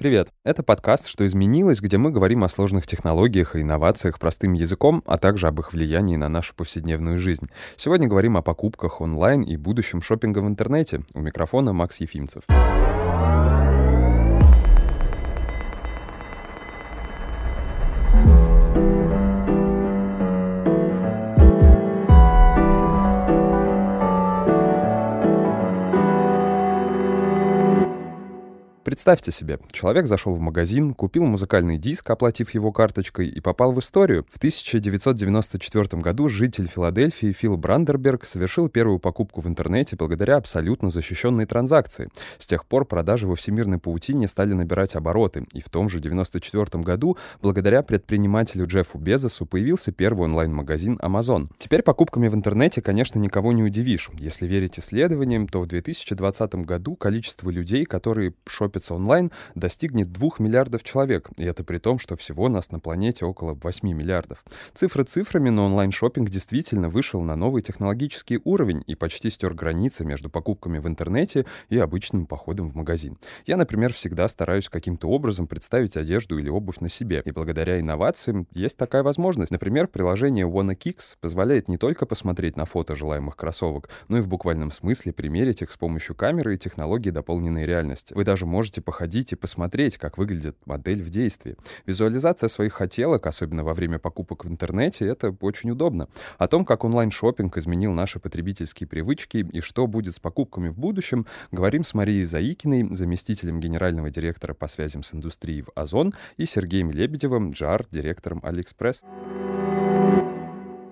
Привет! Это подкаст «Что изменилось», где мы говорим о сложных технологиях и инновациях простым языком, а также об их влиянии на нашу повседневную жизнь. Сегодня говорим о покупках онлайн и будущем шопинга в интернете. У микрофона Макс Ефимцев. Представьте себе, человек зашел в магазин, купил музыкальный диск, оплатив его карточкой, и попал в историю. В 1994 году житель Филадельфии Фил Брандерберг совершил первую покупку в интернете благодаря абсолютно защищенной транзакции. С тех пор продажи во всемирной паутине стали набирать обороты, и в том же 1994 году, благодаря предпринимателю Джеффу Безосу, появился первый онлайн-магазин Amazon. Теперь покупками в интернете, конечно, никого не удивишь. Если верить исследованиям, то в 2020 году количество людей, которые шопятся заниматься онлайн, достигнет 2 миллиардов человек, и это при том, что всего нас на планете около 8 миллиардов. Цифры цифрами, но онлайн шопинг действительно вышел на новый технологический уровень и почти стер границы между покупками в интернете и обычным походом в магазин. Я, например, всегда стараюсь каким-то образом представить одежду или обувь на себе, и благодаря инновациям есть такая возможность. Например, приложение WannaKicks позволяет не только посмотреть на фото желаемых кроссовок, но и в буквальном смысле примерить их с помощью камеры и технологий дополненной реальности. Вы даже можете можете походить и посмотреть, как выглядит модель в действии. Визуализация своих хотелок, особенно во время покупок в интернете, это очень удобно. О том, как онлайн шопинг изменил наши потребительские привычки и что будет с покупками в будущем, говорим с Марией Заикиной, заместителем генерального директора по связям с индустрией в Озон, и Сергеем Лебедевым, GR-директором Алиэкспресс.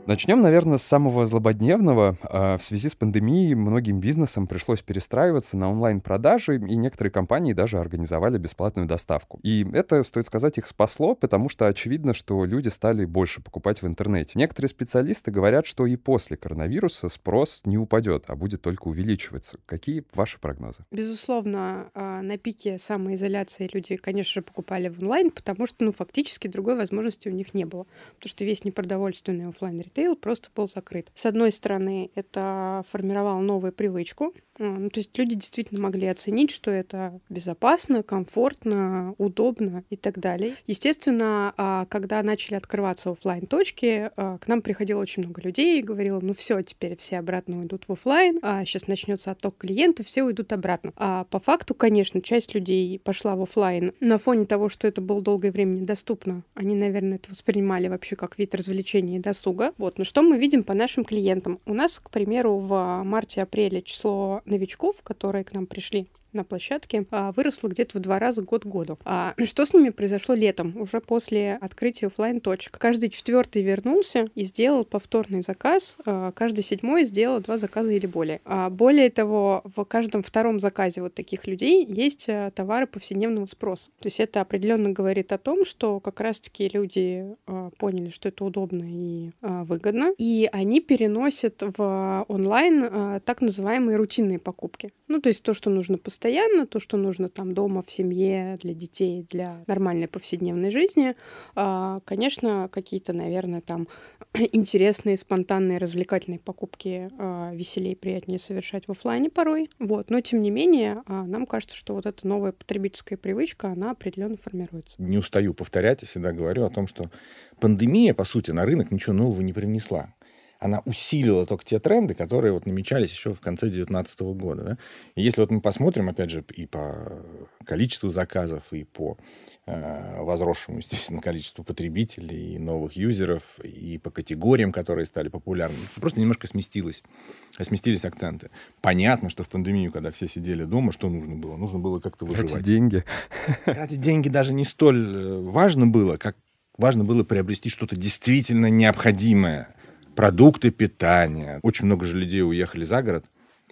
Начнем, наверное, с самого злободневного. А, в связи с пандемией многим бизнесам пришлось перестраиваться на онлайн-продажи, и некоторые компании даже организовали бесплатную доставку. И это, стоит сказать, их спасло, потому что очевидно, что люди стали больше покупать в интернете. Некоторые специалисты говорят, что и после коронавируса спрос не упадет, а будет только увеличиваться. Какие ваши прогнозы? Безусловно, а, на пике самоизоляции люди, конечно же, покупали в онлайн, потому что, ну, фактически другой возможности у них не было. Потому что весь непродовольственный офлайн ритейл просто был закрыт. С одной стороны, это формировало новую привычку, ну, то есть люди действительно могли оценить, что это безопасно, комфортно, удобно и так далее. Естественно, а, когда начали открываться офлайн точки а, к нам приходило очень много людей и говорило, ну все, теперь все обратно уйдут в офлайн, сейчас начнется отток клиентов, все уйдут обратно. А по факту, конечно, часть людей пошла в офлайн на фоне того, что это было долгое время недоступно. Они, наверное, это воспринимали вообще как вид развлечения и досуга. Вот, но что мы видим по нашим клиентам? У нас, к примеру, в марте-апреле число новичков, которые к нам пришли на площадке а, выросла где-то в два раза год к году. А что с ними произошло летом, уже после открытия офлайн точек? Каждый четвертый вернулся и сделал повторный заказ, а, каждый седьмой сделал два заказа или более. А более того, в каждом втором заказе вот таких людей есть а, товары повседневного спроса. То есть это определенно говорит о том, что как раз-таки люди поняли, что это удобно и выгодно, и они переносят в онлайн так называемые рутинные покупки. Ну, то есть то, что нужно постоянно постоянно, то, что нужно там дома, в семье, для детей, для нормальной повседневной жизни. А, конечно, какие-то, наверное, там интересные, спонтанные, развлекательные покупки а, веселее приятнее совершать в офлайне порой. Вот. Но, тем не менее, а, нам кажется, что вот эта новая потребительская привычка, она определенно формируется. Не устаю повторять, я всегда говорю о том, что пандемия, по сути, на рынок ничего нового не принесла она усилила только те тренды, которые вот намечались еще в конце 2019 года. Да? И если вот мы посмотрим, опять же, и по количеству заказов, и по э, возросшему, естественно, количеству потребителей, и новых юзеров, и по категориям, которые стали популярны, просто немножко сместилось, сместились акценты. Понятно, что в пандемию, когда все сидели дома, что нужно было? Нужно было как-то выживать. Тратить деньги. Тратить деньги даже не столь э, важно было, как важно было приобрести что-то действительно необходимое продукты питания. Очень много же людей уехали за город,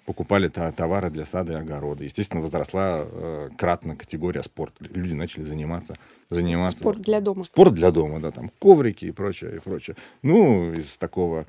покупали товары для сада и огорода. Естественно, возросла э, кратно категория спорт. Люди начали заниматься. заниматься. Спорт для дома. Спорт для дома, да, там коврики и прочее, и прочее. Ну, из такого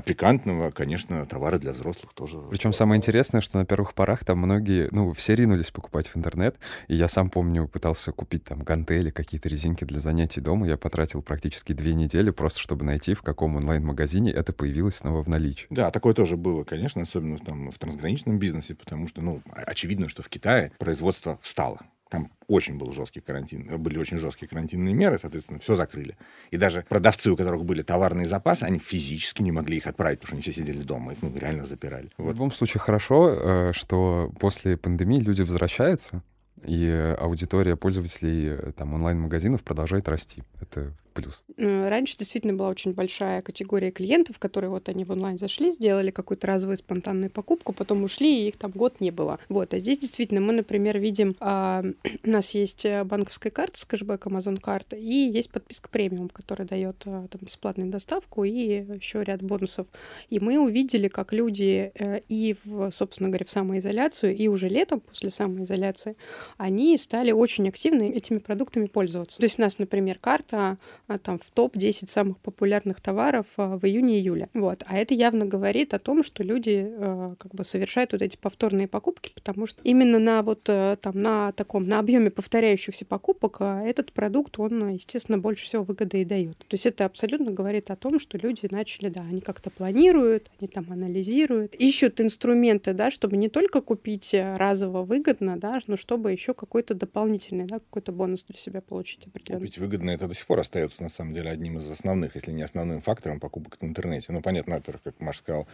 пикантного, конечно, товары для взрослых тоже. Причем самое интересное, что на первых порах там многие, ну, все ринулись покупать в интернет. И я сам помню, пытался купить там гантели, какие-то резинки для занятий дома. Я потратил практически две недели просто, чтобы найти, в каком онлайн-магазине это появилось снова в наличии. Да, такое тоже было, конечно, особенно там в трансграничном бизнесе, потому что, ну, очевидно, что в Китае производство встало Там очень был жесткий карантин, были очень жесткие карантинные меры, соответственно, все закрыли. И даже продавцы, у которых были товарные запасы, они физически не могли их отправить, потому что они все сидели дома, их ну, реально запирали. Вот. В любом случае хорошо, э, что после пандемии люди возвращаются, и аудитория пользователей э, там онлайн-магазинов продолжает расти. Это плюс. Э, раньше действительно была очень большая категория клиентов, которые вот они в онлайн зашли, сделали какую-то разовую спонтанную покупку, потом ушли, и их там год не было. Вот, а здесь действительно мы, например, видим, а, у нас есть э, банковская карта с кэшбэк Amazon карта, и есть подписка премиум, которая дает а, там бесплатную доставку и еще ряд бонусов. И мы увидели, как люди э, и, в, собственно говоря, в самоизоляцию, и уже летом после самоизоляции, они стали очень активно этими продуктами пользоваться. То есть у нас, например, карта там в топ-10 самых популярных товаров а, в июне-июле. Вот. А это явно говорит о том, что люди а, как бы совершают вот эти повторные покупки, потому что именно на вот э, там на таком, на объеме повторяющихся покупок этот продукт, он, естественно, больше всего выгоды и дает. То есть это абсолютно говорит о том, что люди начали, да, они как-то планируют, они там анализируют, ищут инструменты, да, чтобы не только купить э, разово выгодно, да, но чтобы еще какой-то дополнительный, да, какой-то бонус для себя получить определенный. Купить выгодно это до сих пор остается являются, на самом деле, одним из основных, если не основным фактором покупок в интернете. Ну, понятно, во-первых, как Маша сказал,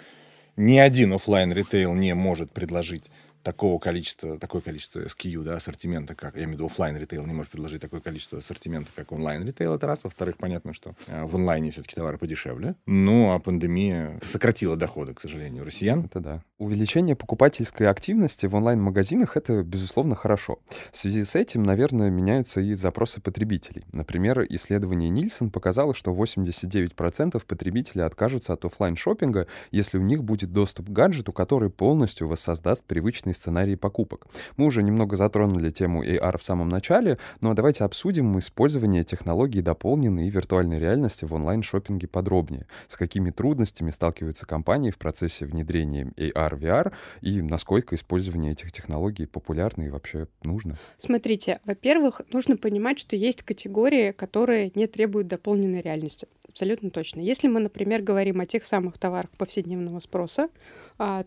ни один офлайн ритейл не может предложить такого количества, такое количество SKU, да, ассортимента, как, я имею в виду офлайн ритейл не может предложить такое количество ассортимента, как онлайн ритейл, это раз. Во-вторых, понятно, что э, в онлайне все-таки товары подешевле. Ну, а пандемия сократила доходы, к сожалению, россиян. Это да. Увеличение покупательской активности в онлайн-магазинах — это, безусловно, хорошо. В связи с этим, наверное, меняются и запросы потребителей. Например, исследование Нильсон показало, что 89% потребителей откажутся от офлайн шопинга если у них будет доступ к гаджету, который полностью воссоздаст привычный стандартные сценарии покупок. Мы уже немного затронули тему AR в самом начале, но давайте обсудим использование технологий дополненной и виртуальной реальности в онлайн-шопинге подробнее. С какими трудностями сталкиваются компании в процессе внедрения AR, VR и насколько использование этих технологий популярно и вообще нужно? Смотрите, во-первых, нужно понимать, что есть категории, которые не требуют дополненной реальности. Абсолютно точно. Если мы, например, говорим о тех самых товарах повседневного спроса,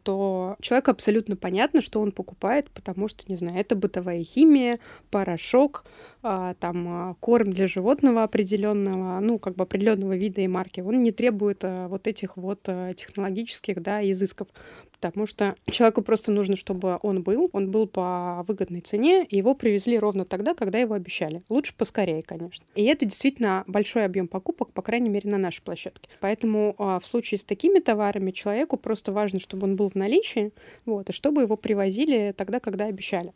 то человеку абсолютно понятно, что он покупает, потому что, не знаю, это бытовая химия, порошок, а, там а, корм для животного определенного, ну, как бы определенного вида и марки, он не требует а, вот этих вот технологических, да, изысков, потому что человеку просто нужно, чтобы он был, он был по выгодной цене, и его привезли ровно тогда, когда его обещали. Лучше поскорее, конечно. И это действительно большой объем покупок, по крайней мере, на нашей площадке. Поэтому в случае с такими товарами человеку просто важно, чтобы он был в наличии, вот, и чтобы его привозили тогда, когда обещали.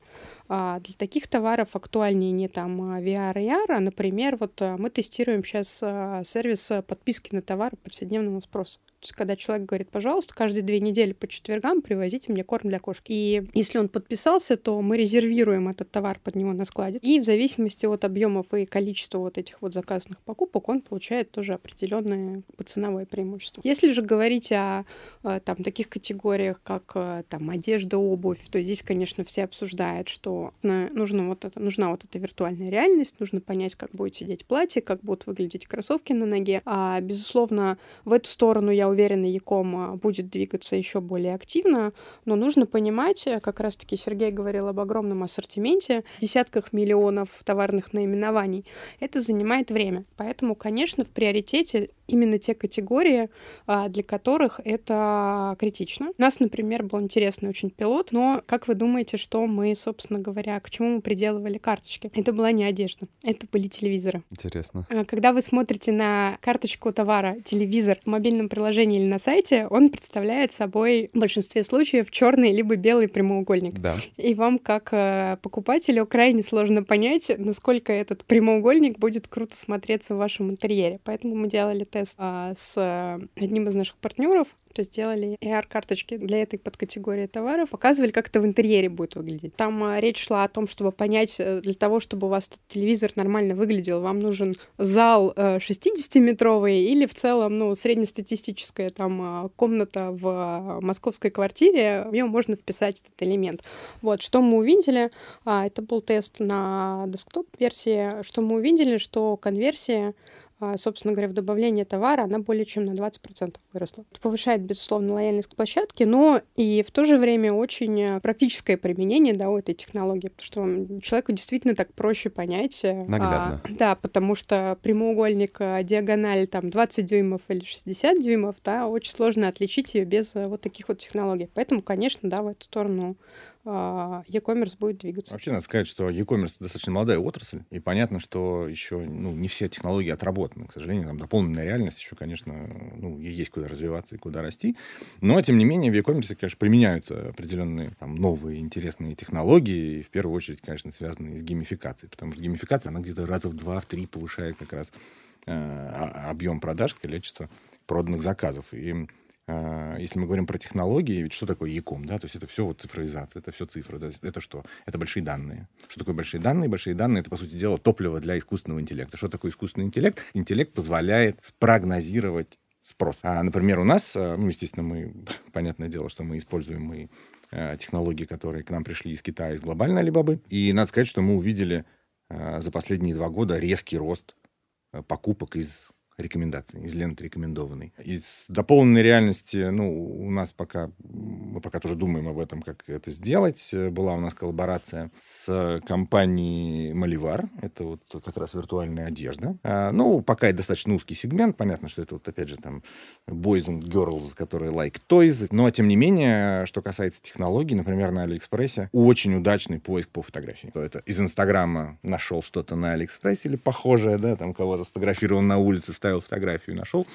А для таких товаров актуальнее не там VR и AR, а, например, вот а, мы тестируем сейчас а, сервис подписки на товары повседневного спроса. Когда человек говорит, пожалуйста, каждые две недели по четвергам привозите мне корм для кошки. И если он подписался, то мы резервируем этот товар под него на складе. И в зависимости от объемов и количества вот этих вот заказанных покупок, он получает тоже определенное ценовое преимущество. Если же говорить о там таких категориях, как там одежда, обувь, то здесь, конечно, все обсуждают, что нужно вот это, нужна вот эта виртуальная реальность, нужно понять, как будет сидеть платье, как будут выглядеть кроссовки на ноге. А, безусловно, в эту сторону я уверена, Яком а, будет двигаться еще более активно, но нужно понимать, э, как раз-таки Сергей говорил об огромном ассортименте, десятках миллионов товарных наименований. Это занимает время. Поэтому, конечно, в приоритете именно те категории, а, для которых это критично. У нас, например, был интересный очень пилот, но как вы думаете, что мы, собственно говоря, к чему мы приделывали карточки? Это была не одежда, это были телевизоры. Интересно. А, когда вы смотрите на карточку товара телевизор в мобильном приложении или на сайте, он представляет собой в большинстве случаев черный либо белый прямоугольник. Да. И вам, как э, покупателю, крайне сложно понять, насколько этот прямоугольник будет круто смотреться в вашем интерьере. Поэтому мы делали тест а, с э, одним из наших партнеров, то есть делали AR-карточки для этой подкатегории товаров, показывали, как это в интерьере будет выглядеть. Там а, речь шла о том, чтобы понять, э, для того, чтобы у вас телевизор нормально выглядел, вам нужен зал 60-метровый э, или в целом, ну, среднестатистическая там а, комната в московской квартире, в нее можно вписать этот элемент. Вот, что мы увидели, это был тест на десктоп-версии, что мы увидели, что конверсия а, собственно говоря, в добавлении товара она более чем на 20% выросла. Это повышает, безусловно, лояльность к площадке, но и в то же время очень э, практическое применение да, у этой технологии, потому что человеку действительно так проще понять. Э, Наглядно. А, да, потому что прямоугольник, а, диагональ там 20 дюймов или 60 дюймов, да, очень сложно отличить ее без вот таких вот технологий. Поэтому, конечно, да, в эту сторону а, e-commerce будет двигаться. Вообще, надо сказать, что e-commerce достаточно молодая отрасль, и понятно, что еще ну, не все технологии отработаны. К сожалению, там дополненная реальность еще, конечно, ну, есть куда развиваться и куда расти. Но, тем не менее, в e-commerce, конечно, применяются определенные там, новые интересные технологии, и в первую очередь, конечно, связанные с геймификацией, потому что геймификация, она где-то раза в два, в три повышает как раз э, объем продаж, количество проданных заказов. И а, если мы говорим про технологии, ведь что такое Яком, да, то есть это все вот цифровизация, это все цифры, да? это что? Это большие данные. Что такое большие данные? Большие данные — это, по сути дела, топливо для искусственного интеллекта. Что такое искусственный интеллект? Интеллект позволяет спрогнозировать спрос. А, например, у нас, а, ну, естественно, мы, понятное дело, что мы используем мы а, технологии, которые к нам пришли из Китая, из глобальной Алибабы. И надо сказать, что мы увидели за последние два года резкий рост покупок из рекомендаций, из ленты рекомендованной. Из дополненной реальности, ну, у нас пока, мы пока тоже думаем об этом, как это сделать. Была у нас коллаборация с компанией Malivar, это вот как раз виртуальная одежда. А, ну, пока это достаточно узкий сегмент, понятно, что это вот опять же там boys and girls, которые like toys, но тем не менее, что касается технологий, например, на Алиэкспрессе очень удачный поиск по фотографии. То есть из Инстаграма нашел что-то на Алиэкспрессе или похожее, да, там кого-то сфотографировал на улице, вставил поставил фотографию и нашел.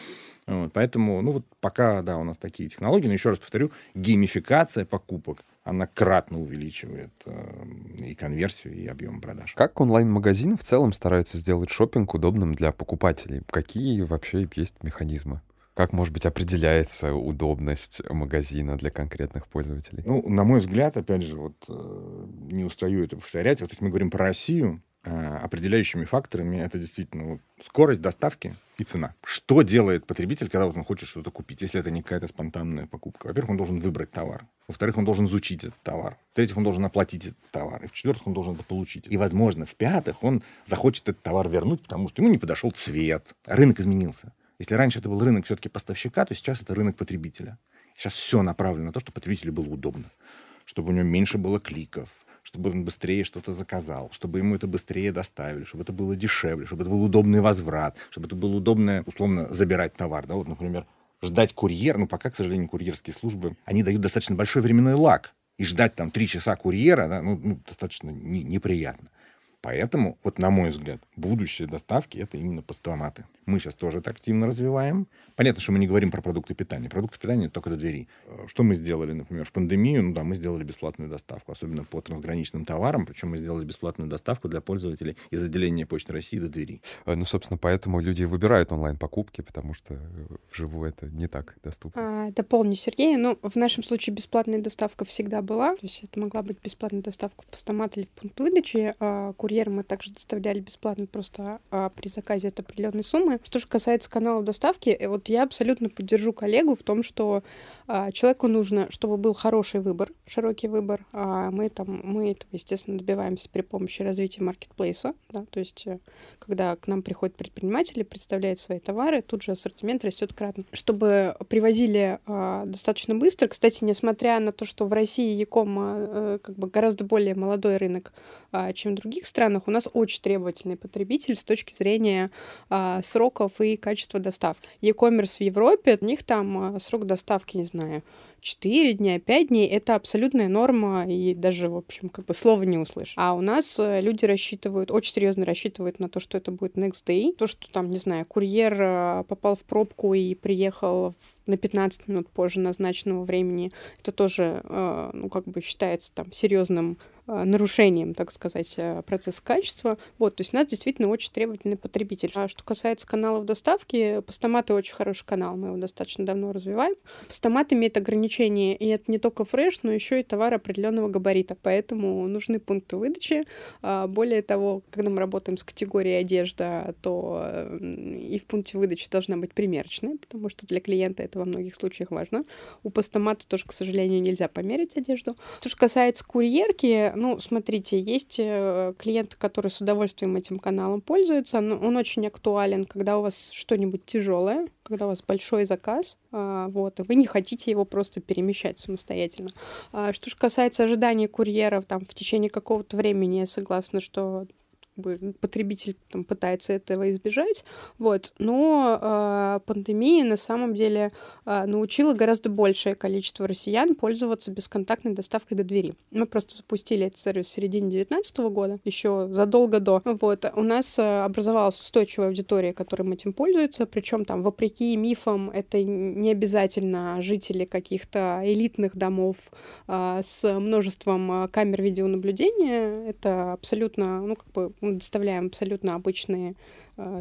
Вот, поэтому, ну вот пока, да, у нас такие технологии, но еще раз повторю, геймификация покупок, она кратно увеличивает э, и конверсию, и объем продаж. Как онлайн-магазины в целом стараются сделать шопинг удобным для покупателей? Какие вообще есть механизмы? Как, может быть, определяется удобность магазина для конкретных пользователей? Ну, на мой взгляд, опять же, вот э, не устаю это повторять. Вот если мы говорим про Россию, определяющими факторами это действительно вот, скорость доставки и цена. Что делает потребитель, когда вот он хочет что-то купить, если это не какая-то спонтанная покупка? Во-первых, он должен выбрать товар. Во-вторых, он должен изучить этот товар. В-третьих, он должен оплатить этот товар. И в-четвертых, он должен это получить. И, возможно, в-пятых, он захочет этот товар вернуть, потому что ему не подошел цвет. Рынок изменился. Если раньше это был рынок все-таки поставщика, то сейчас это рынок потребителя. Сейчас все направлено на то, чтобы потребителю было удобно, чтобы у него меньше было кликов, чтобы он быстрее что-то заказал, чтобы ему это быстрее доставили, чтобы это было дешевле, чтобы это был удобный возврат, чтобы это было удобно, условно, забирать товар. Да? Вот, например, ждать курьер, ну, пока, к сожалению, курьерские службы, они дают достаточно большой временной лаг. И ждать там три часа курьера, да, ну, ну достаточно не, неприятно. Поэтому, вот на мой взгляд, будущее доставки это именно постаматы. Мы сейчас тоже это активно развиваем. Понятно, что мы не говорим про продукты питания. Продукты питания только до двери. Э, что мы сделали, например, в пандемию? Ну да, мы сделали бесплатную доставку, особенно по трансграничным товарам. Причем мы сделали бесплатную доставку для пользователей из отделения Почты России до двери. Э, ну, собственно, поэтому люди выбирают онлайн-покупки, потому что вживую это не так доступно. А, дополню Сергея. Ну, в нашем случае бесплатная доставка всегда была. То есть это могла быть бесплатная доставка в постамат или в пункт выдачи. А курьер мы также доставляли бесплатно просто а, при заказе от определенной суммы. Что же касается каналов доставки, э, вот я абсолютно поддержу коллегу в том, что а, человеку нужно, чтобы был хороший выбор, широкий выбор. А мы там, мы это, естественно, добиваемся при помощи развития маркетплейса, да, то есть э, когда к нам приходят предприниматели, представляют свои товары, тут же ассортимент растет кратно. Чтобы привозили а, достаточно быстро, кстати, несмотря на то, что в России Яком а, как бы гораздо более молодой рынок, а, чем в других странах, у нас очень требовательный потребитель с точки зрения а, сроков и качества доставки. E-commerce в Европе, у них там а, срок доставки, не знаю, 4 дня, 5 дней — это абсолютная норма, и даже, в общем, как бы слова не услышишь. А у нас э, люди рассчитывают, очень серьезно рассчитывают на то, что это будет next day. То, что там, не знаю, курьер э, попал в пробку и приехал на 15 минут позже назначенного времени, это тоже, э, ну, как бы считается там серьезным нарушением, так сказать, процесса качества. Вот, то есть у нас действительно очень требовательный потребитель. А что касается каналов доставки, Постаматы очень хороший канал, мы его достаточно давно развиваем. Постамат имеет ограничения и это не только фреш, но еще и товар определенного габарита, поэтому нужны пункты выдачи. А, более того, когда мы работаем с категорией одежда, то и в пункте выдачи должна быть примерочная, потому что для клиента это во многих случаях важно. У постамата тоже, к сожалению, нельзя померить одежду. Что же касается курьерки, Ну, смотрите, есть э, клиенты, которые с удовольствием этим каналом пользуются. Он очень актуален, когда у вас что-нибудь тяжелое, когда у вас большой заказ, а, вот, и вы не хотите его просто перемещать самостоятельно. А что же касается ожидания курьеров там, в течение какого-то времени, я согласна, что бы, потребитель там, пытается этого избежать, вот, но э, пандемия на самом деле э, научила гораздо большее количество россиян пользоваться бесконтактной доставкой до двери. Мы просто запустили этот сервис в середине 2019 года, еще задолго до. Вот, у нас э, образовалась устойчивая аудитория, которым этим пользуется, причем там, вопреки мифам, это не обязательно жители каких-то элитных домов э, с множеством камер видеонаблюдения, это абсолютно, ну, как бы доставляем абсолютно обычные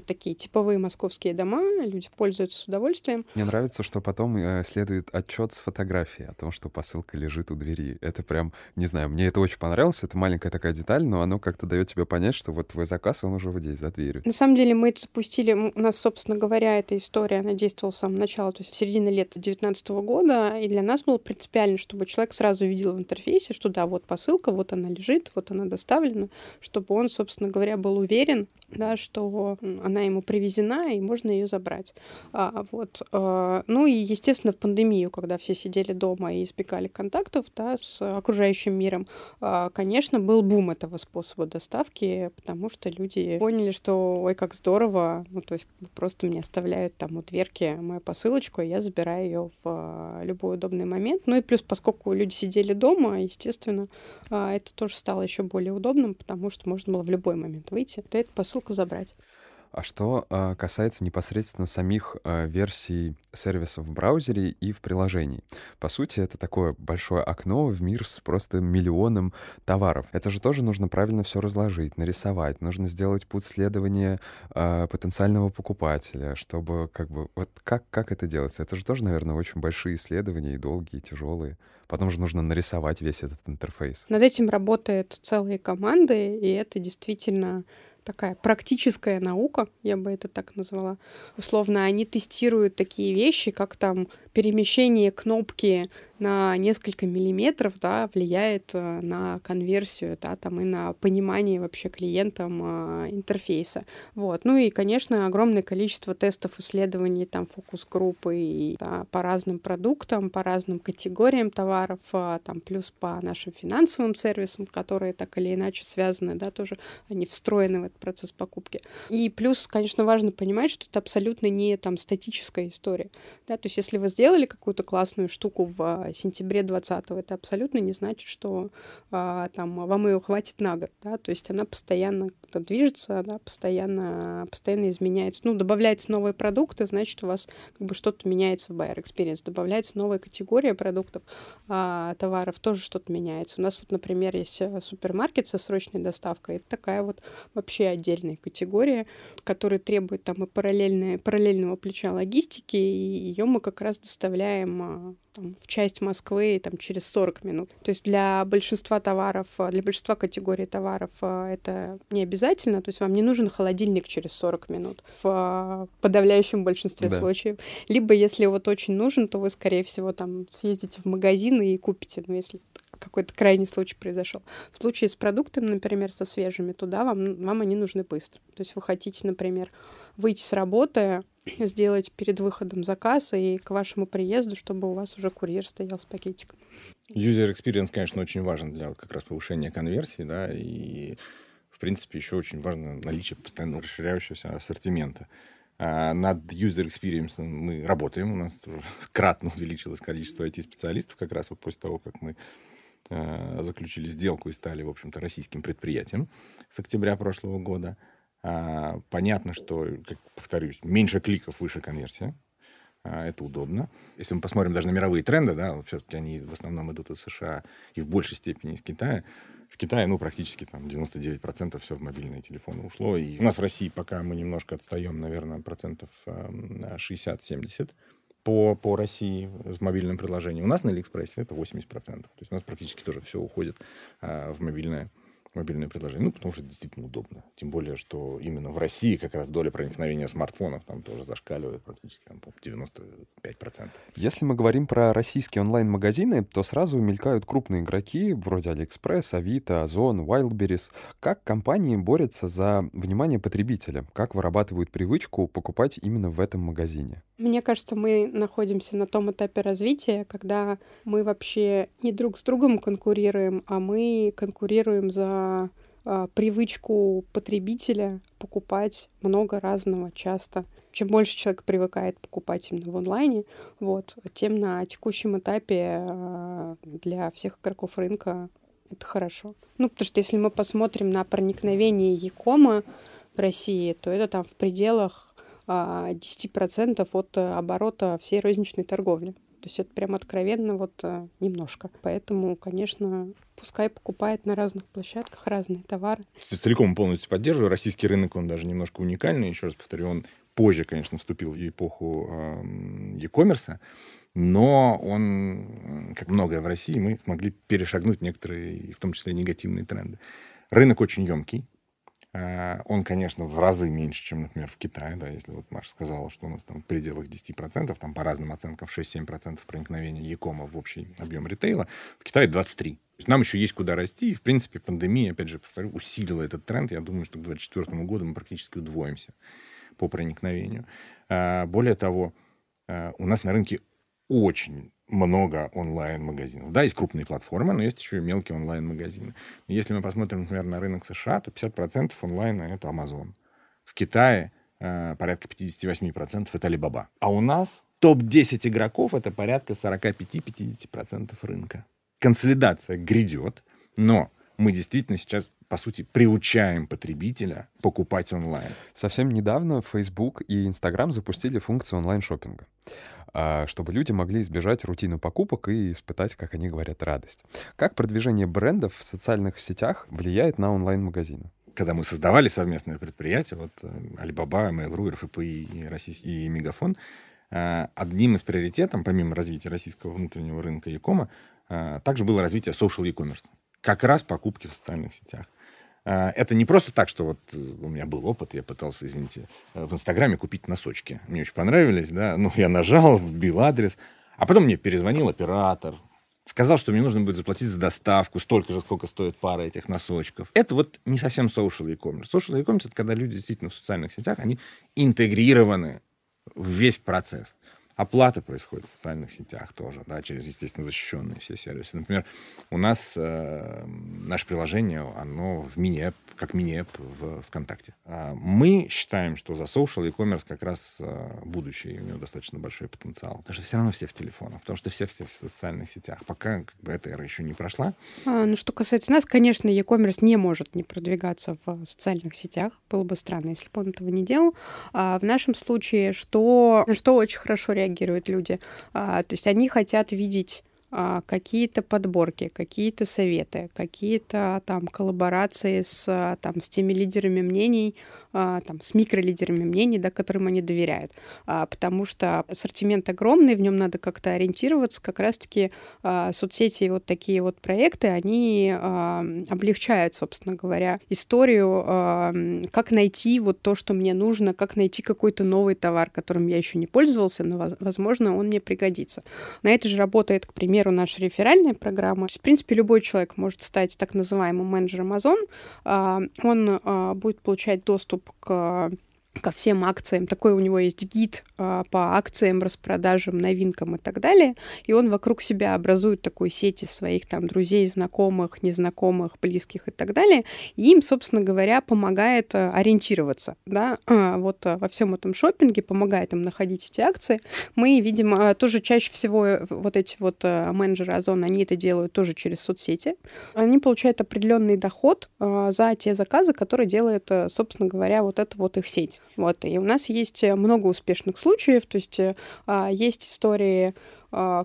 такие типовые московские дома, люди пользуются с удовольствием. Мне нравится, что потом э, следует отчет с фотографией о том, что посылка лежит у двери. Это прям, не знаю, мне это очень понравилось, это маленькая такая деталь, но оно как-то дает тебе понять, что вот твой заказ, он уже вот здесь, за дверью. На самом деле мы это запустили, у нас, собственно говоря, эта история, она действовала с самого начала, то есть середины лета 2019 года, и для нас было принципиально, чтобы человек сразу видел в интерфейсе, что да, вот посылка, вот она лежит, вот она доставлена, чтобы он, собственно говоря, был уверен, да, что она ему привезена, и можно ее забрать. А, вот. А, ну и, естественно, в пандемию, когда все сидели дома и избегали контактов да, с окружающим миром, а, конечно, был бум этого способа доставки, потому что люди поняли, что ой, как здорово, ну то есть просто мне оставляют там у дверки мою посылочку, и я забираю ее в а, любой удобный момент. Ну и плюс, поскольку люди сидели дома, естественно, а, это тоже стало еще более удобным, потому что можно было в любой момент выйти, да, эту посылку забрать. А что э, касается непосредственно самих э, версий сервисов в браузере и в приложении? По сути, это такое большое окно в мир с просто миллионом товаров. Это же тоже нужно правильно все разложить, нарисовать. Нужно сделать путь следования э, потенциального покупателя, чтобы как бы... Вот как, как это делается? Это же тоже, наверное, очень большие исследования и долгие, и тяжелые. Потом же нужно нарисовать весь этот интерфейс. Над этим работают целые команды, и это действительно такая практическая наука, я бы это так назвала. Условно, они тестируют такие вещи, как там перемещение кнопки на несколько миллиметров да, влияет э, на конверсию да, там, и на понимание вообще клиентам э, интерфейса. Вот. Ну и, конечно, огромное количество тестов, исследований, там, фокус-группы и, да, по разным продуктам, по разным категориям товаров, э, там, плюс по нашим финансовым сервисам, которые так или иначе связаны, да, тоже они встроены в этот процесс покупки. И плюс, конечно, важно понимать, что это абсолютно не там статическая история. Да? То есть если вы сделали какую-то классную штуку в сентябре 20 это абсолютно не значит, что а, там вам ее хватит на год, да, то есть она постоянно движется, да, постоянно, постоянно изменяется. Ну, добавляются новые продукты, значит, у вас как бы что-то меняется в buyer experience, добавляется новая категория продуктов, а, товаров, тоже что-то меняется. У нас вот, например, есть э, супермаркет со срочной доставкой, это такая вот вообще отдельная категория, которая требует там и параллельное, параллельного плеча логистики, и ее мы как раз доставляем а, там, в часть Москвы там, через 40 минут. То есть для большинства товаров, э, для большинства категорий товаров э, это не обязательно. То есть вам не нужен холодильник через 40 минут в э, подавляющем большинстве да. случаев. Либо если вот очень нужен, то вы, скорее всего, там съездите в магазин и купите, ну, если какой-то крайний случай произошел. В случае с продуктами, например, со свежими, туда вам, вам они нужны быстро. То есть вы хотите, например, выйти с работы, сделать перед выходом заказ и к вашему приезду, чтобы у вас уже курьер стоял с пакетиком. User experience, конечно, очень важен для вот как раз повышения конверсии, да, и в принципе еще очень важно наличие постоянно расширяющегося ассортимента. А над user experience мы работаем, у нас тоже кратно увеличилось количество IT-специалистов как раз вот после того, как мы э, заключили сделку и стали, в общем-то, российским предприятием с октября прошлого года. А, понятно, что, как повторюсь, меньше кликов, выше конверсия. А, это удобно. Если мы посмотрим даже на мировые тренды, да, все-таки они в основном идут из США и в большей степени из Китая. В Китае, ну, практически там 99% все в мобильные телефоны ушло. И у нас в России пока мы немножко отстаем, наверное, процентов 60-70 по, по России в мобильном приложении. У нас на Алиэкспрессе это 80%. То есть у нас практически тоже все уходит а, в мобильное мобильное приложение. Ну, потому что это действительно удобно. Тем более, что именно в России как раз доля проникновения смартфонов там тоже зашкаливает практически там, 95%. Если мы говорим про российские онлайн-магазины, то сразу мелькают крупные игроки вроде Алиэкспресс, Авито, Озон, Wildberries. Как компании борются за внимание потребителя? Как вырабатывают привычку покупать именно в этом магазине? Мне кажется, мы находимся на том этапе развития, когда мы вообще не друг с другом конкурируем, а мы конкурируем за э, привычку потребителя покупать много разного часто. Чем больше человек привыкает покупать именно в онлайне, вот, тем на текущем этапе э, для всех игроков рынка это хорошо. Ну, потому что если мы посмотрим на проникновение Якома в России, то это там в пределах 10% а, от оборота всей розничной торговли. То есть это прям откровенно вот э, немножко. Поэтому, конечно, пускай покупает на разных площадках разные товары. Целиком полностью поддерживаю. Российский рынок, он даже немножко уникальный. Еще раз повторю, он позже, конечно, вступил в эпоху e-commerce, но он, как многое в России, мы смогли перешагнуть некоторые, в том числе негативные тренды. Рынок очень емкий, он, конечно, в разы меньше, чем, например, в Китае, да, если вот Маша сказала, что у нас там в пределах 10%, там по разным оценкам 6-7% проникновения Якома в общий объем ритейла, в Китае 23%. То есть нам еще есть куда расти, и, в принципе, пандемия, опять же, повторю, усилила этот тренд. Я думаю, что к 2024 году мы практически удвоимся по проникновению. Э, более того, э, у нас на рынке очень много онлайн-магазинов. Да, есть крупные платформы, но есть еще и мелкие онлайн-магазины. Если мы посмотрим, например, на рынок США, то 50% онлайна — это Amazon. В Китае э, порядка 58% — это Alibaba. А у нас топ-10 игроков — это порядка 45-50% рынка. Консолидация грядет, но мы действительно сейчас, по сути, приучаем потребителя покупать онлайн. Совсем недавно Facebook и Instagram запустили функцию онлайн-шоппинга. А, чтобы люди могли избежать рутины покупок и испытать, как они говорят, радость. Как продвижение брендов в социальных сетях влияет на онлайн-магазины? Когда мы создавали совместное предприятие, вот э, Alibaba, Mail.ru, РФП и, Россий, и Мегафон, э, одним из приоритетов, помимо развития российского внутреннего рынка э, также было развитие social e-commerce. Как раз покупки в социальных сетях. А, это не просто так, что вот э, у меня был опыт, я пытался, извините, э, в Инстаграме купить носочки. Мне очень понравились, да, ну, я нажал, вбил адрес, а потом мне перезвонил оператор, сказал, что мне нужно будет заплатить за доставку столько же, сколько стоит пара этих носочков. Это вот не совсем social e-commerce. Social e-commerce — это когда люди действительно в социальных сетях, они интегрированы в весь процесс. Оплата происходит в социальных сетях тоже, да, через, естественно, защищенные все сервисы. Например, у нас э, наше приложение, оно в мини-эп, как мини-эп в ВКонтакте. А мы считаем, что за social e-commerce как раз э, будущее, и у него достаточно большой потенциал. Потому что все равно все в телефонах, потому что все, все в социальных сетях. Пока как бы, эта эра еще не прошла. А, ну, что касается нас, конечно, e-commerce не может не продвигаться в социальных сетях. Было бы странно, если бы он этого не делал. А в нашем случае, что, что очень хорошо реагируют люди. А, то есть они хотят видеть какие-то подборки, какие-то советы, какие-то там коллаборации с, там, с теми лидерами мнений, а, там, с микролидерами мнений, да, которым они доверяют. А, потому что ассортимент огромный, в нем надо как-то ориентироваться. Как раз-таки а, соцсети и вот такие вот проекты, они облегчают, собственно говоря, историю, как найти вот то, что мне нужно, как найти какой-то новый товар, которым я еще не пользовался, но, возможно, он мне пригодится. На это же работает, к примеру, наша реферальная программа. В принципе, любой человек может стать так называемым менеджером Amazon. Он будет получать доступ к ко всем акциям. Такой у него есть гид а, по акциям, распродажам, новинкам и так далее. И он вокруг себя образует такую сеть из своих там друзей, знакомых, незнакомых, близких и так далее. И им, собственно говоря, помогает а, ориентироваться, да, а, вот а, во всем этом шопинге, помогает им находить эти акции. Мы видим а, тоже чаще всего э, вот эти вот а, менеджеры Озон, они это делают тоже через соцсети. Они получают определенный доход а, за те заказы, которые делает, а, собственно говоря, вот эта вот их сеть. Вот. И у нас есть э, много успешных случаев, то есть э, а, есть истории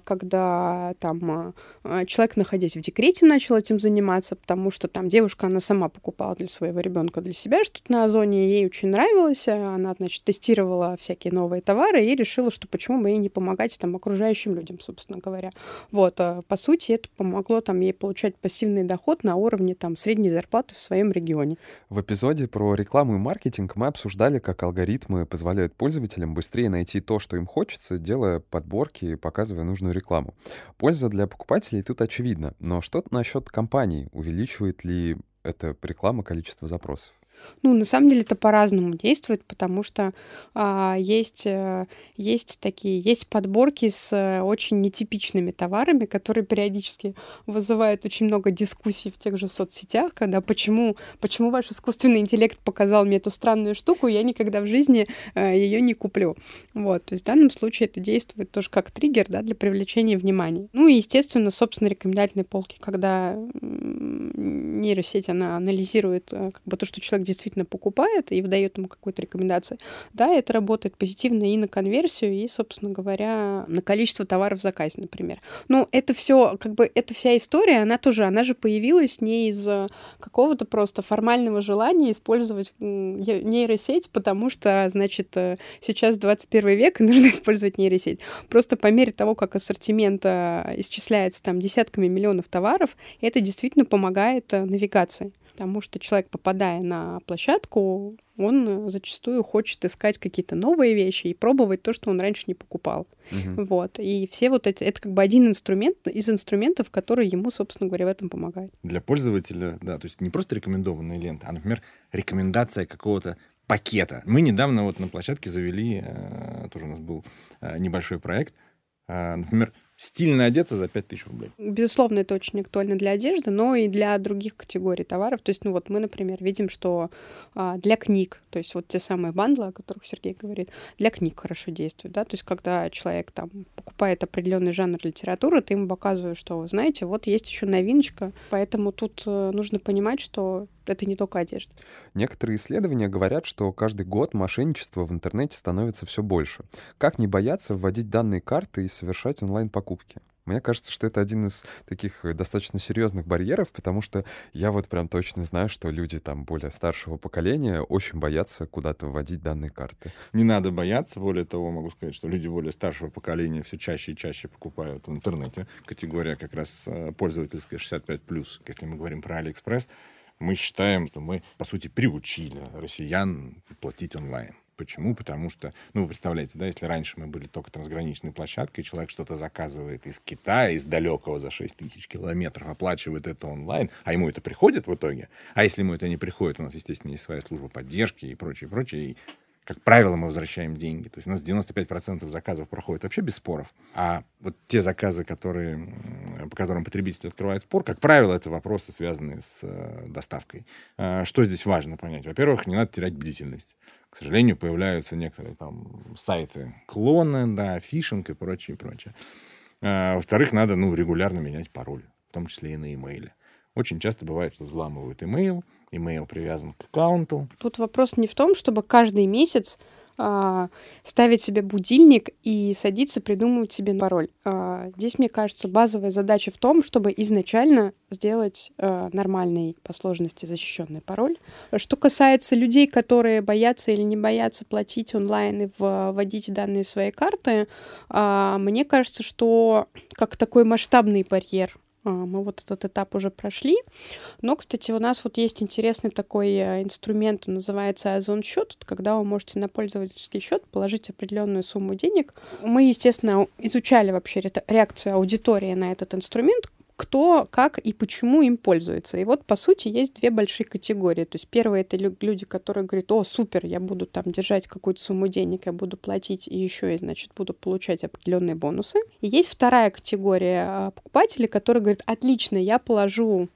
когда там а, человек, находясь в декрете, начал этим заниматься, потому что там девушка, она сама покупала для своего ребенка, для себя что-то на Озоне, ей очень нравилось, она, значит, тестировала всякие новые товары и решила, что почему бы ей не помогать там окружающим людям, собственно говоря. Вот, по сути, это помогло там ей получать пассивный доход на уровне там средней зарплаты в своем регионе. В эпизоде про рекламу и маркетинг мы обсуждали, как алгоритмы позволяют пользователям быстрее найти то, что им хочется, делая подборки и показывая нужную рекламу. Польза для покупателей тут очевидна, но что насчет компаний? Увеличивает ли эта реклама количество запросов? Ну, на самом деле это по-разному действует, потому что а, есть, а, есть такие, есть подборки с а, очень нетипичными товарами, которые периодически вызывают очень много дискуссий в тех же соцсетях, когда почему, почему ваш искусственный интеллект показал мне эту странную штуку, я никогда в жизни а, ее не куплю. Вот, то есть в данном случае это действует тоже как триггер, да, для привлечения внимания. Ну и, естественно, собственно, рекомендательные полки, когда нейросеть, она анализирует э, как бы то, что человек действительно покупает и выдает ему какую-то рекомендацию. Да, это работает позитивно и на конверсию, и, собственно говоря, на количество товаров в заказе, например. Но это все, как бы, эта вся история, она тоже, она же появилась не из какого-то просто формального желания использовать нейросеть, потому что, значит, э, сейчас 21 век, и нужно использовать нейросеть. Просто по мере того, как ассортимент э, исчисляется там десятками миллионов товаров, это действительно помогает навигации потому что человек, попадая на площадку, он зачастую хочет искать какие-то новые вещи и пробовать то, что он раньше не покупал. Угу. Вот. И все вот эти... Это как бы один инструмент из инструментов, который ему, собственно говоря, в этом помогает. Для пользователя, да, то есть не просто рекомендованная лента, а, например, рекомендация какого-то пакета. Мы недавно вот на площадке завели, э, тоже у нас был э, небольшой проект, э, например, стильно одеться за 5000 рублей. Безусловно, это очень актуально для одежды, но и для других категорий товаров. То есть, ну вот мы, например, видим, что а, для книг, то есть вот те самые бандлы, о которых Сергей говорит, для книг хорошо действуют, да, то есть когда человек там покупает определенный жанр литературы, ты ему показываешь, что, знаете, вот есть еще новиночка, поэтому тут э, нужно понимать, что это не только одежда. Некоторые исследования говорят, что каждый год мошенничество в интернете становится все больше. Как не бояться вводить данные карты и совершать онлайн-покупки? Мне кажется, что это один из таких э, достаточно серьезных барьеров, потому что я вот прям точно знаю, что люди там более старшего поколения очень боятся куда-то вводить данные карты. Не надо бояться, более того, могу сказать, что люди более старшего поколения все чаще и чаще покупают в интернете. Категория как раз э, пользовательская 65+, если мы говорим про Алиэкспресс, мы считаем, что мы, по сути, приучили россиян платить онлайн. Почему? Потому что, ну, вы представляете, да, если раньше мы были только трансграничной площадкой, человек что-то заказывает из Китая, из далекого за 6 тысяч километров, оплачивает это онлайн, а ему это приходит в итоге. А если ему это не приходит, у нас, естественно, есть своя служба поддержки и прочее, прочее, и как правило, мы возвращаем деньги. То есть у нас 95% заказов проходит вообще без споров. А вот те заказы, которые, по которым потребитель открывает спор, как правило, это вопросы, связанные с э, доставкой. А, что здесь важно понять? Во-первых, не надо терять бдительность. К сожалению, появляются некоторые там сайты клоны, да, фишинг и прочее, прочее. А, во-вторых, надо, ну, регулярно менять пароль, в том числе и на имейле. Очень часто бывает, что взламывают имейл, имейл привязан к аккаунту. Тут вопрос не в том, чтобы каждый месяц а, ставить себе будильник и садиться придумывать себе пароль. А, здесь, мне кажется, базовая задача в том, чтобы изначально сделать а, нормальный по сложности защищенный пароль. Что касается людей, которые боятся или не боятся платить онлайн и вводить данные своей карты, а, мне кажется, что как такой масштабный барьер мы вот этот этап уже прошли. Но, кстати, у нас вот есть интересный такой э, инструмент, он называется Озон счет, когда вы можете на пользовательский счет положить определенную сумму денег. Мы, естественно, изучали вообще реакцию аудитории на этот инструмент, кто, как и почему им пользуется. И вот, по сути, есть две большие категории. То есть первые — это люди, которые говорят, о, супер, я буду там держать какую-то сумму денег, я буду платить и еще и, значит, буду получать определенные бонусы. И есть вторая категория а, покупателей, которые говорят, отлично, я положу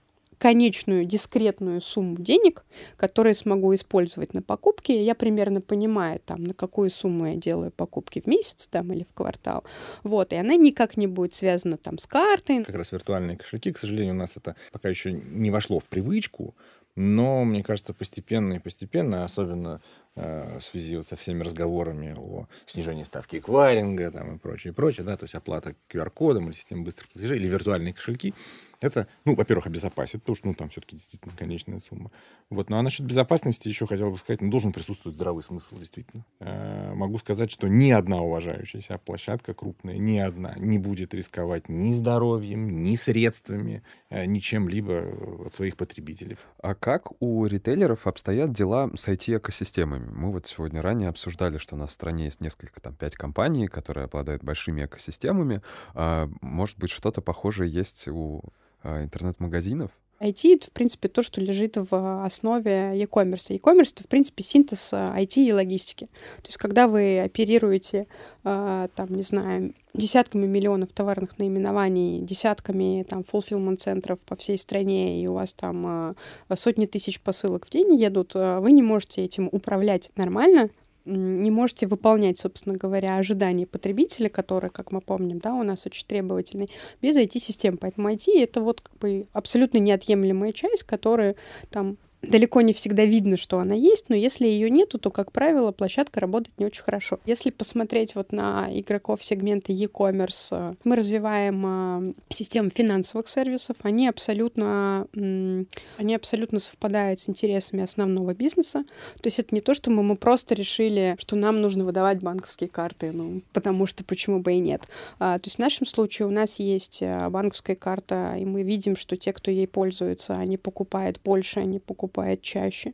конечную дискретную сумму денег, которые смогу использовать на покупки. Я примерно понимаю, там, на какую сумму я делаю покупки в месяц там, или в квартал. Вот, и она никак не будет связана там с картой. Как раз виртуальные кошельки, к сожалению, у нас это пока еще не вошло в привычку, Но, мне кажется, постепенно и постепенно, особенно э, в связи вот со всеми разговорами о снижении ставки эквайринга там, и прочее, прочее, да, то есть оплата QR-кодом или системой быстрых платежей, или виртуальные кошельки, это, ну, во-первых, обезопасит, потому что, ну, там все-таки действительно конечная сумма. Вот, ну, а насчет безопасности еще хотел бы сказать, ну, должен присутствовать здравый смысл, действительно. Э, могу сказать, что ни одна уважающаяся площадка крупная, ни одна не будет рисковать ни здоровьем, ни средствами, э, ни чем-либо от своих потребителей. А как у ритейлеров обстоят дела с IT-экосистемами? Мы вот сегодня ранее обсуждали, что у нас в стране есть несколько, там, пять компаний, которые обладают большими экосистемами. А, может быть, что-то похожее есть у интернет-магазинов? IT — это, в принципе, то, что лежит в основе e-commerce. E-commerce — это, в принципе, синтез IT и логистики. То есть, когда вы оперируете, а, там, не знаю, десятками миллионов товарных наименований, десятками там fulfillment-центров по всей стране, и у вас там а, сотни тысяч посылок в день едут, вы не можете этим управлять нормально, не можете выполнять, собственно говоря, ожидания потребителя, которые, как мы помним, да, у нас очень требовательный, без IT-систем. Поэтому IT — это вот как бы абсолютно неотъемлемая часть, которая там далеко не всегда видно, что она есть, но если ее нету, то, как правило, площадка работает не очень хорошо. Если посмотреть вот на игроков сегмента e-commerce, э, мы развиваем э, систему финансовых сервисов, они абсолютно, они абсолютно совпадают с интересами основного бизнеса. То есть это не то, что мы, мы просто решили, что нам нужно выдавать банковские карты, ну, потому что почему бы и нет. А, то есть в нашем случае у нас есть э, банковская карта, и мы видим, что те, кто ей пользуется, они покупают больше, они покупают покупает чаще,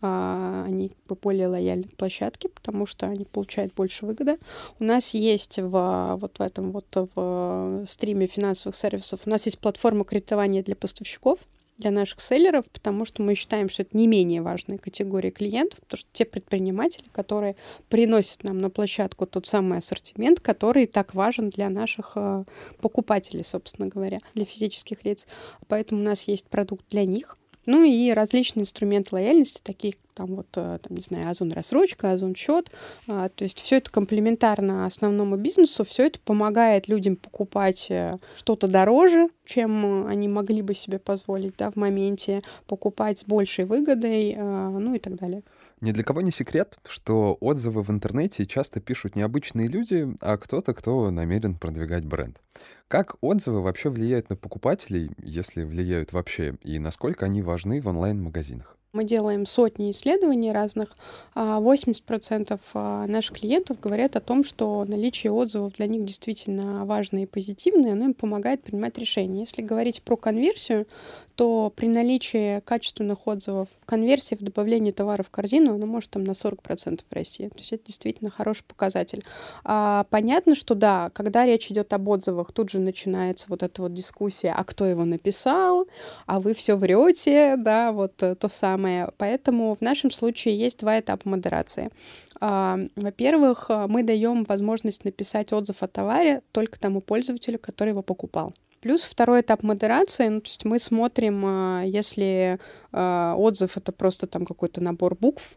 а, они более лояльны к площадке, потому что они получают больше выгоды. У нас есть в, вот в этом вот в стриме финансовых сервисов, у нас есть платформа кредитования для поставщиков, для наших селлеров, потому что мы считаем, что это не менее важная категория клиентов, потому что те предприниматели, которые приносят нам на площадку тот самый ассортимент, который так важен для наших э, покупателей, собственно говоря, для физических лиц. Поэтому у нас есть продукт для них, ну и различные инструменты лояльности, такие там вот, э, там, не знаю, Озон рассрочка, Озон счет. А, то есть все это комплементарно основному бизнесу, все это помогает людям покупать э, что-то дороже, чем они могли бы себе позволить да, в моменте, покупать с большей выгодой, ну и так далее. Ни для кого не секрет, что отзывы в интернете часто пишут не обычные люди, а кто-то, кто намерен продвигать бренд. Как отзывы вообще влияют на покупателей, если влияют вообще, и насколько они важны в онлайн-магазинах? Мы делаем сотни исследований разных. 80% а а, наших клиентов говорят о том, что наличие отзывов для них действительно важно и позитивно, и оно им помогает принимать решения. Если говорить про конверсию, то при наличии качественных отзывов конверсия в добавлении товара в корзину, она может там на 40% расти. То есть это действительно хороший показатель. А, понятно, что да, когда речь идет об отзывах, тут же начинается вот эта вот дискуссия, а кто его написал, а вы все врете, да, вот э, то самое. Поэтому в нашем случае есть два этапа модерации. А, во-первых, мы даем возможность написать отзыв о товаре только тому пользователю, который его покупал. Плюс второй этап модерации, ну, то есть мы смотрим, а, если а, отзыв это просто там какой-то набор букв,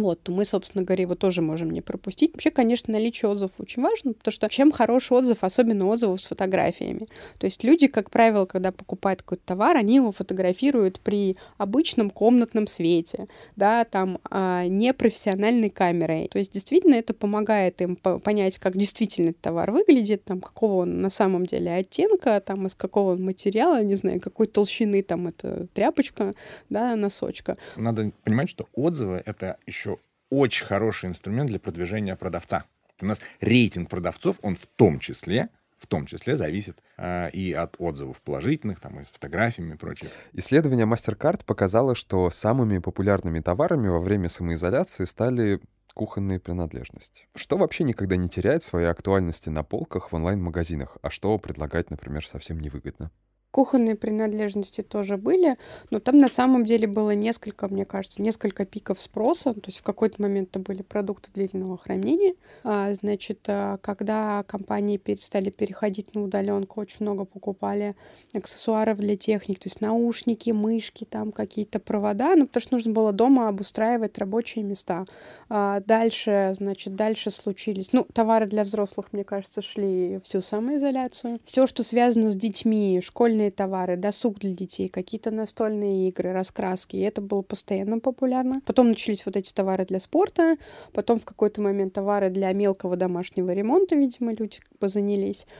вот, то мы, собственно говоря, его тоже можем не пропустить. Вообще, конечно, наличие отзывов очень важно, потому что чем хороший отзыв, особенно отзывов с фотографиями. То есть люди, как правило, когда покупают какой-то товар, они его фотографируют при обычном комнатном свете, да, там, а, непрофессиональной камерой. То есть действительно это помогает им понять, как действительно этот товар выглядит, там, какого он на самом деле оттенка, там, из какого он материала, не знаю, какой толщины там эта тряпочка, да, носочка. Надо понимать, что отзывы — это еще очень хороший инструмент для продвижения продавца. У нас рейтинг продавцов, он в том числе в том числе зависит э, и от отзывов положительных, там, и с фотографиями и прочее. Исследование MasterCard показало, что самыми популярными товарами во время самоизоляции стали кухонные принадлежности. Что вообще никогда не теряет своей актуальности на полках в онлайн-магазинах, а что предлагать, например, совсем невыгодно? Кухонные принадлежности тоже были, но там на самом деле было несколько, мне кажется, несколько пиков спроса. То есть в какой-то момент это были продукты длительного хранения. А, значит, а, когда компании перестали переходить на удаленку, очень много покупали аксессуаров для техник, то есть наушники, мышки, там какие-то провода, ну потому что нужно было дома обустраивать рабочие места. А, дальше, значит, дальше случились, ну, товары для взрослых, мне кажется, шли всю самоизоляцию. Все, что связано с детьми, школьные спортивные товары, досуг для детей, какие-то настольные игры, раскраски. И это было постоянно популярно. Потом начались вот эти товары для спорта, потом в какой-то момент товары для мелкого домашнего ремонта, видимо, люди как.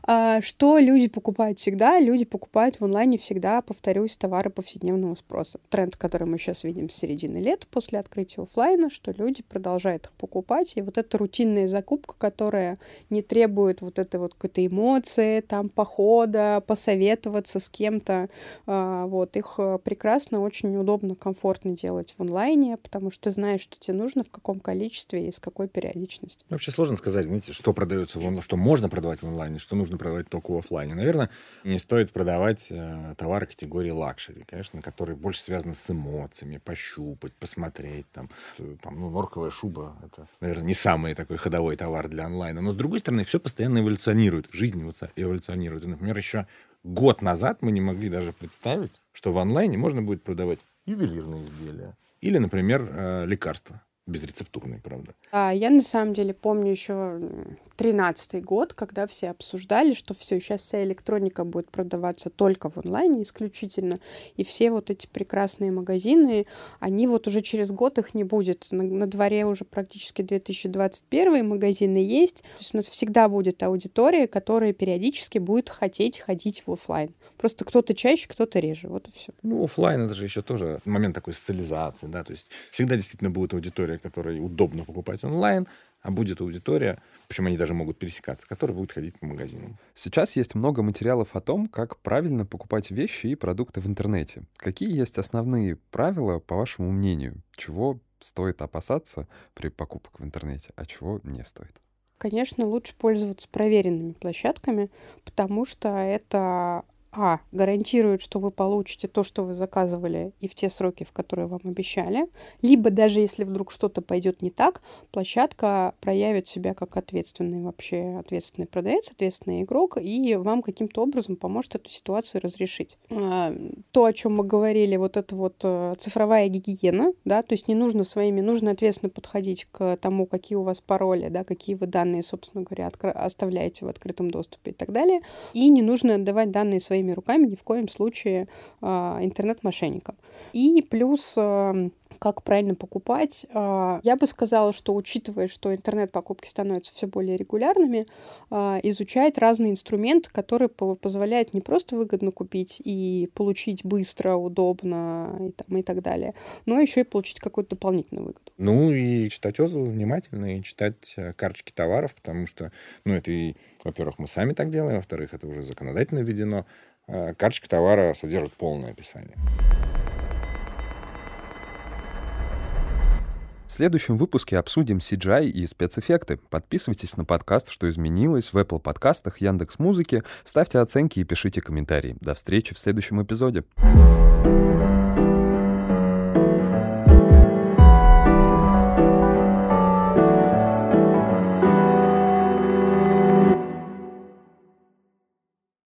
А что люди покупают всегда? Люди покупают в онлайне всегда, повторюсь, товары повседневного спроса. Тренд, который мы сейчас видим с середины лет после открытия офлайна, что люди продолжают их покупать. И вот эта рутинная закупка, которая не требует вот этой вот какой-то эмоции, там, похода, посоветоваться с кем-то, а, вот, их э, прекрасно, очень удобно, комфортно делать в онлайне, потому что ты знаешь, что тебе нужно, в каком количестве и с какой периодичностью. Вообще сложно сказать, знаете, что продается в онлайне, что можно продавать в онлайне, что нужно продавать только в офлайне. Наверное, не стоит продавать э, товары категории luxury, конечно, которые больше связаны с эмоциями, пощупать, посмотреть, там, там ну, норковая шуба, это, наверное, не самый такой ходовой товар для онлайна. Но, с другой стороны, все постоянно эволюционирует, жизнь эволюционирует. И, например, еще год назад мы не могли даже представить, что в онлайне можно будет продавать ювелирные изделия. или, например, э, лекарства безрецептурные, правда. А, я на самом деле помню еще тринадцатый год, когда все обсуждали, что все, сейчас вся электроника будет продаваться только в онлайне исключительно, и все вот эти прекрасные магазины, они вот уже через год их не будет. На, на дворе уже практически 2021 магазины есть. То есть у нас всегда будет аудитория, которая периодически будет хотеть ходить в офлайн. Просто кто-то чаще, кто-то реже. Вот и все. Ну, офлайн это же еще тоже момент такой социализации, да, то есть всегда действительно будет аудитория, которой удобно покупать онлайн, а будет аудитория, причем они даже могут пересекаться, которая будет ходить по магазинам. Сейчас есть много материалов о том, как правильно покупать вещи и продукты в интернете. Какие есть основные правила, по вашему мнению, чего стоит опасаться при покупках в интернете, а чего не стоит? Конечно, лучше пользоваться проверенными площадками, потому что это а. Гарантирует, что вы получите то, что вы заказывали, и в те сроки, в которые вам обещали. Либо даже если вдруг что-то пойдет не так, площадка проявит себя как ответственный вообще, ответственный продавец, ответственный игрок, и вам каким-то образом поможет эту ситуацию разрешить. А, то, о чем мы говорили, вот это вот э, цифровая гигиена, да, то есть не нужно своими, нужно ответственно подходить к тому, какие у вас пароли, да, какие вы данные, собственно говоря, оставляете в открытом доступе и так далее. И не нужно отдавать данные своим своими руками ни в коем случае а, интернет-мошенникам. И плюс а, как правильно покупать. А, я бы сказала, что учитывая, что интернет-покупки становятся все более регулярными, изучать разные инструменты, которые позволяют не просто выгодно купить и получить быстро, удобно и, там, и так далее, но еще и получить какую-то дополнительную выгоду. Ну и читать отзывы внимательно, и читать э, карточки товаров, потому что, ну это и, во-первых, мы сами так делаем, во-вторых, это уже законодательно введено. Э, карточка товара содержит полное описание. В следующем выпуске обсудим CGI и спецэффекты. Подписывайтесь на подкаст «Что изменилось» в Apple подкастах, Яндекс Музыке, ставьте оценки и пишите комментарии. До встречи в следующем эпизоде.